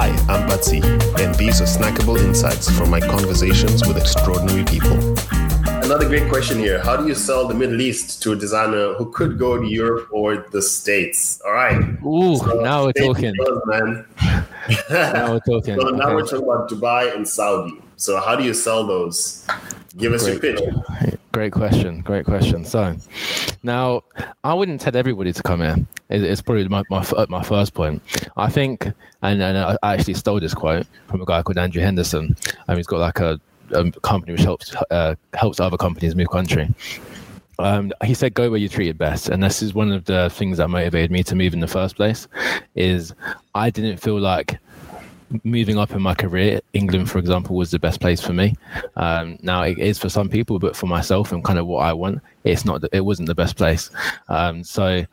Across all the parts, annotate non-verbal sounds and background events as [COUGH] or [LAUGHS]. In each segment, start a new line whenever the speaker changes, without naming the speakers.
Hi, I'm Batsy, and these are snackable insights from my conversations with extraordinary people.
Another great question here. How do you sell the Middle East to a designer who could go to Europe or the States? All right.
Ooh, so now we're talking.
Goes, man. [LAUGHS]
now we're talking.
so now okay. we're talking about Dubai and Saudi. So how do you sell those? Give us great, your pitch.
Great question. Great question. So now I wouldn't tell everybody to come here. It's probably my, my, my first point. I think, and, and I actually stole this quote from a guy called Andrew Henderson. Um, he's got like a, a company which helps uh, helps other companies move country. Um, he said, "Go where you're treated best," and this is one of the things that motivated me to move in the first place. Is I didn't feel like moving up in my career, England, for example, was the best place for me. Um, now it is for some people, but for myself and kind of what I want, it's not. It wasn't the best place. Um, so,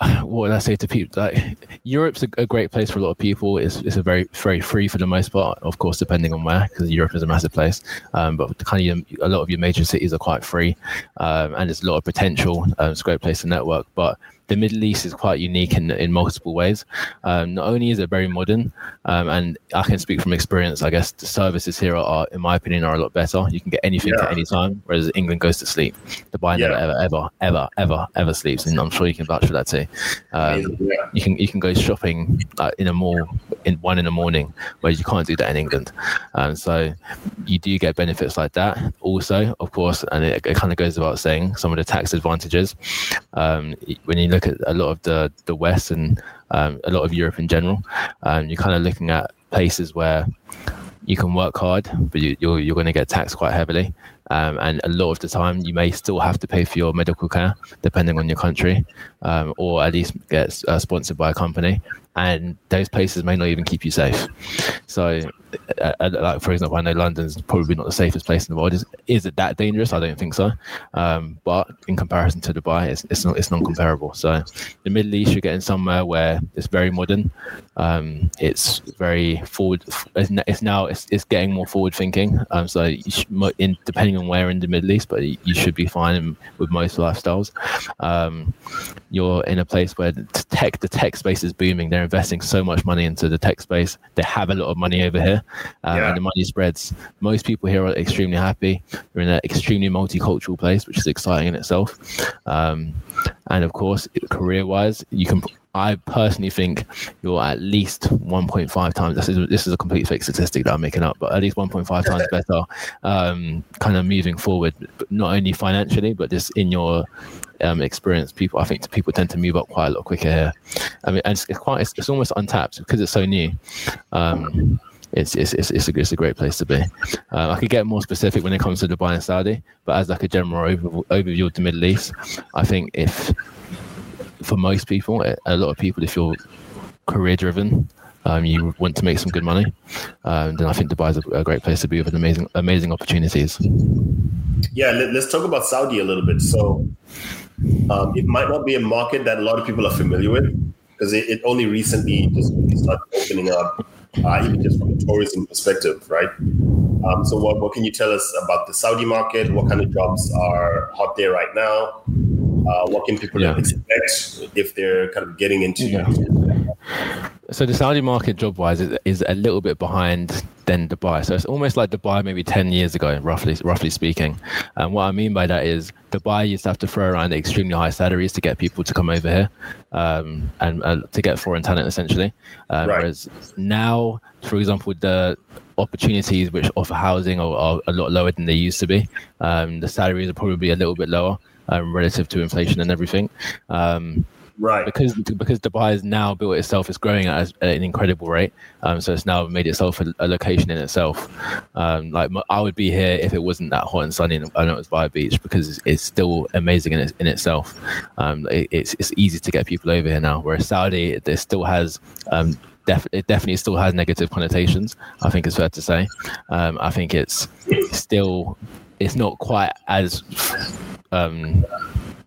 [SIGHS] what would I say to people? Like, Europe's a, a, great place for a lot of people. It's, it's a very very free for the most part, of course, depending on where, because Europe is a massive place. Um, but kind of a lot of your major cities are quite free, um, and there's a lot of potential. Um, it's a great place to network, but the Middle East is quite unique in, in multiple ways. Um, not only is it very modern, um, and I can speak from experience, I guess the services here are, in my opinion, are a lot better. You can get anything yeah. at any time, whereas England goes to sleep. Dubai yeah. never, ever, ever, ever, ever, ever sleeps, and I'm sure you can vouch for that too. Um, yeah. You can you can go shopping uh, in a mall in one in the morning, whereas you can't do that in England. Um, so you do get benefits like that. Also, of course, and it, it kind of goes without saying some of the tax advantages. Um, when you look at a lot of the the West and um, a lot of Europe in general, um, you're kind of looking at places where you can work hard, but you, are you're, you're going to get taxed quite heavily. Um, and a lot of the time, you may still have to pay for your medical care, depending on your country, um, or at least get uh, sponsored by a company and those places may not even keep you safe. So, uh, uh, like for example, I know London's probably not the safest place in the world. Is is it that dangerous? I don't think so. Um, but in comparison to Dubai, it's it's not it's non-comparable. So, the Middle East, you're getting somewhere where it's very modern. Um, it's very forward. It's now it's, it's getting more forward thinking. Um, so, should, in depending where in the Middle East, but you should be fine with most lifestyles. Um, you're in a place where the tech the tech space is booming. They're investing so much money into the tech space. They have a lot of money over here, um, yeah. and the money spreads. Most people here are extremely happy. They're in an extremely multicultural place, which is exciting in itself. Um, and of course, career-wise, you can. I personally think you're at least 1.5 times. This is this is a complete fake statistic that I'm making up, but at least 1.5 [LAUGHS] times better, um, kind of moving forward, not only financially, but just in your um, experience, people I think people tend to move up quite a lot quicker here. I mean, and it's, it's quite it's, it's, almost untapped because it's so new. Um, it's, it's, it's, it's, a, it's a great place to be. Uh, I could get more specific when it comes to Dubai and Saudi, but as like a general over, overview of the Middle East, I think if for most people, a lot of people, if you're career driven, um, you want to make some good money, um, then I think Dubai is a, a, great place to be with amazing amazing opportunities.
Yeah, let, us talk about Saudi a little bit. So, um, it might not be a market that a lot of people are familiar with because it, it, only recently just started opening up, uh, even just from a tourism perspective, right? Um, so, what, what can you tell us about the Saudi market? What kind of jobs are hot there right now? Uh, what can people yeah. expect if they're kind of getting into? Yeah.
So the Saudi market, job wise, is, is a little bit behind than Dubai. So it's almost like Dubai maybe 10 years ago, roughly roughly speaking. And what I mean by that is Dubai used to have to throw around extremely high salaries to get people to come over here um, and uh, to get foreign talent essentially. Um, right. Whereas now, for example, the opportunities which offer housing are, are, a lot lower than they used to be. Um, the salaries are probably a little bit lower um, relative to inflation and everything. Um,
right.
because because dubai has now built itself it's growing at, an incredible rate. Um, so it's now made itself a, a location in itself. Um, like i would be here if it wasn't that hot and sunny and i know it's by a beach because it's, it's still amazing in, it, in itself. Um, it, it's, it's easy to get people over here now whereas saudi it, it still has um, it definitely still has negative connotations i think it's fair to say. Um, i think it's still it's not quite as um,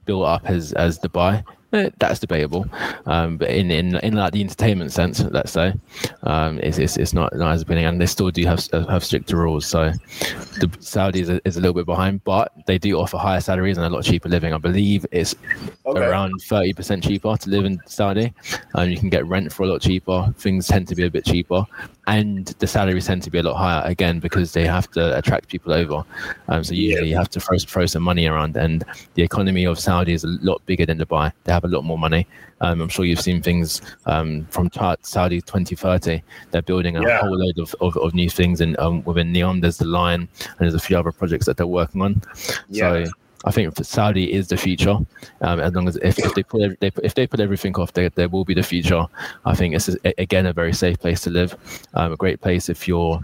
built up as as dubai Eh, that's debatable, um, but in, in in like the entertainment sense, let's say, um, it's, it's, it's not not as appealing, and they still do have have stricter rules. So the Saudi is, is a little bit behind, but they do offer higher salaries and a lot cheaper living. I believe it's
Okay.
around thirty percent cheaper to live in Saudi. Um, you can get rent for a lot cheaper. Things tend to be a bit cheaper, and the salaries tend to be a lot higher again because they have to attract people over. Um, so usually you have to throw, throw some money around, and the economy of Saudi is a lot bigger than Dubai. They have a lot more money. Um, I'm sure you've seen things um, from Saudi 2030. They're building a
Yeah.
whole load of, of, of new things, and um, within Neom, there's the Line, and there's a few other projects that they're working on.
Yeah.
So I think Saudi is the future. Um, as long as if, if they put they, if they put everything off, there there will be the future. I think it's again a very safe place to live, um, a great place if you're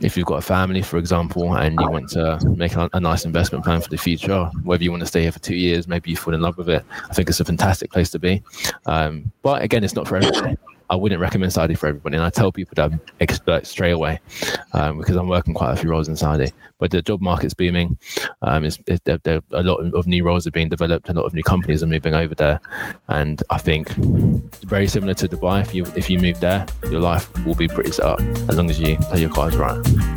if you've got a family, for example, and you want to make a, a nice investment plan for the future. Whether you want to stay here for two years, maybe you fall in love with it. I think it's a fantastic place to be. Um, but again, it's not for everyone. I wouldn't recommend Saudi for everybody, and I tell people that I'm expert straight away um, because I'm working quite a few roles in Saudi. But the job market's booming. Um, it's, it, there, there, a lot of new roles are being developed. A lot of new companies are moving over there, and I think very similar to Dubai. If you if you move there, your life will be pretty set up as long as you play your cards right.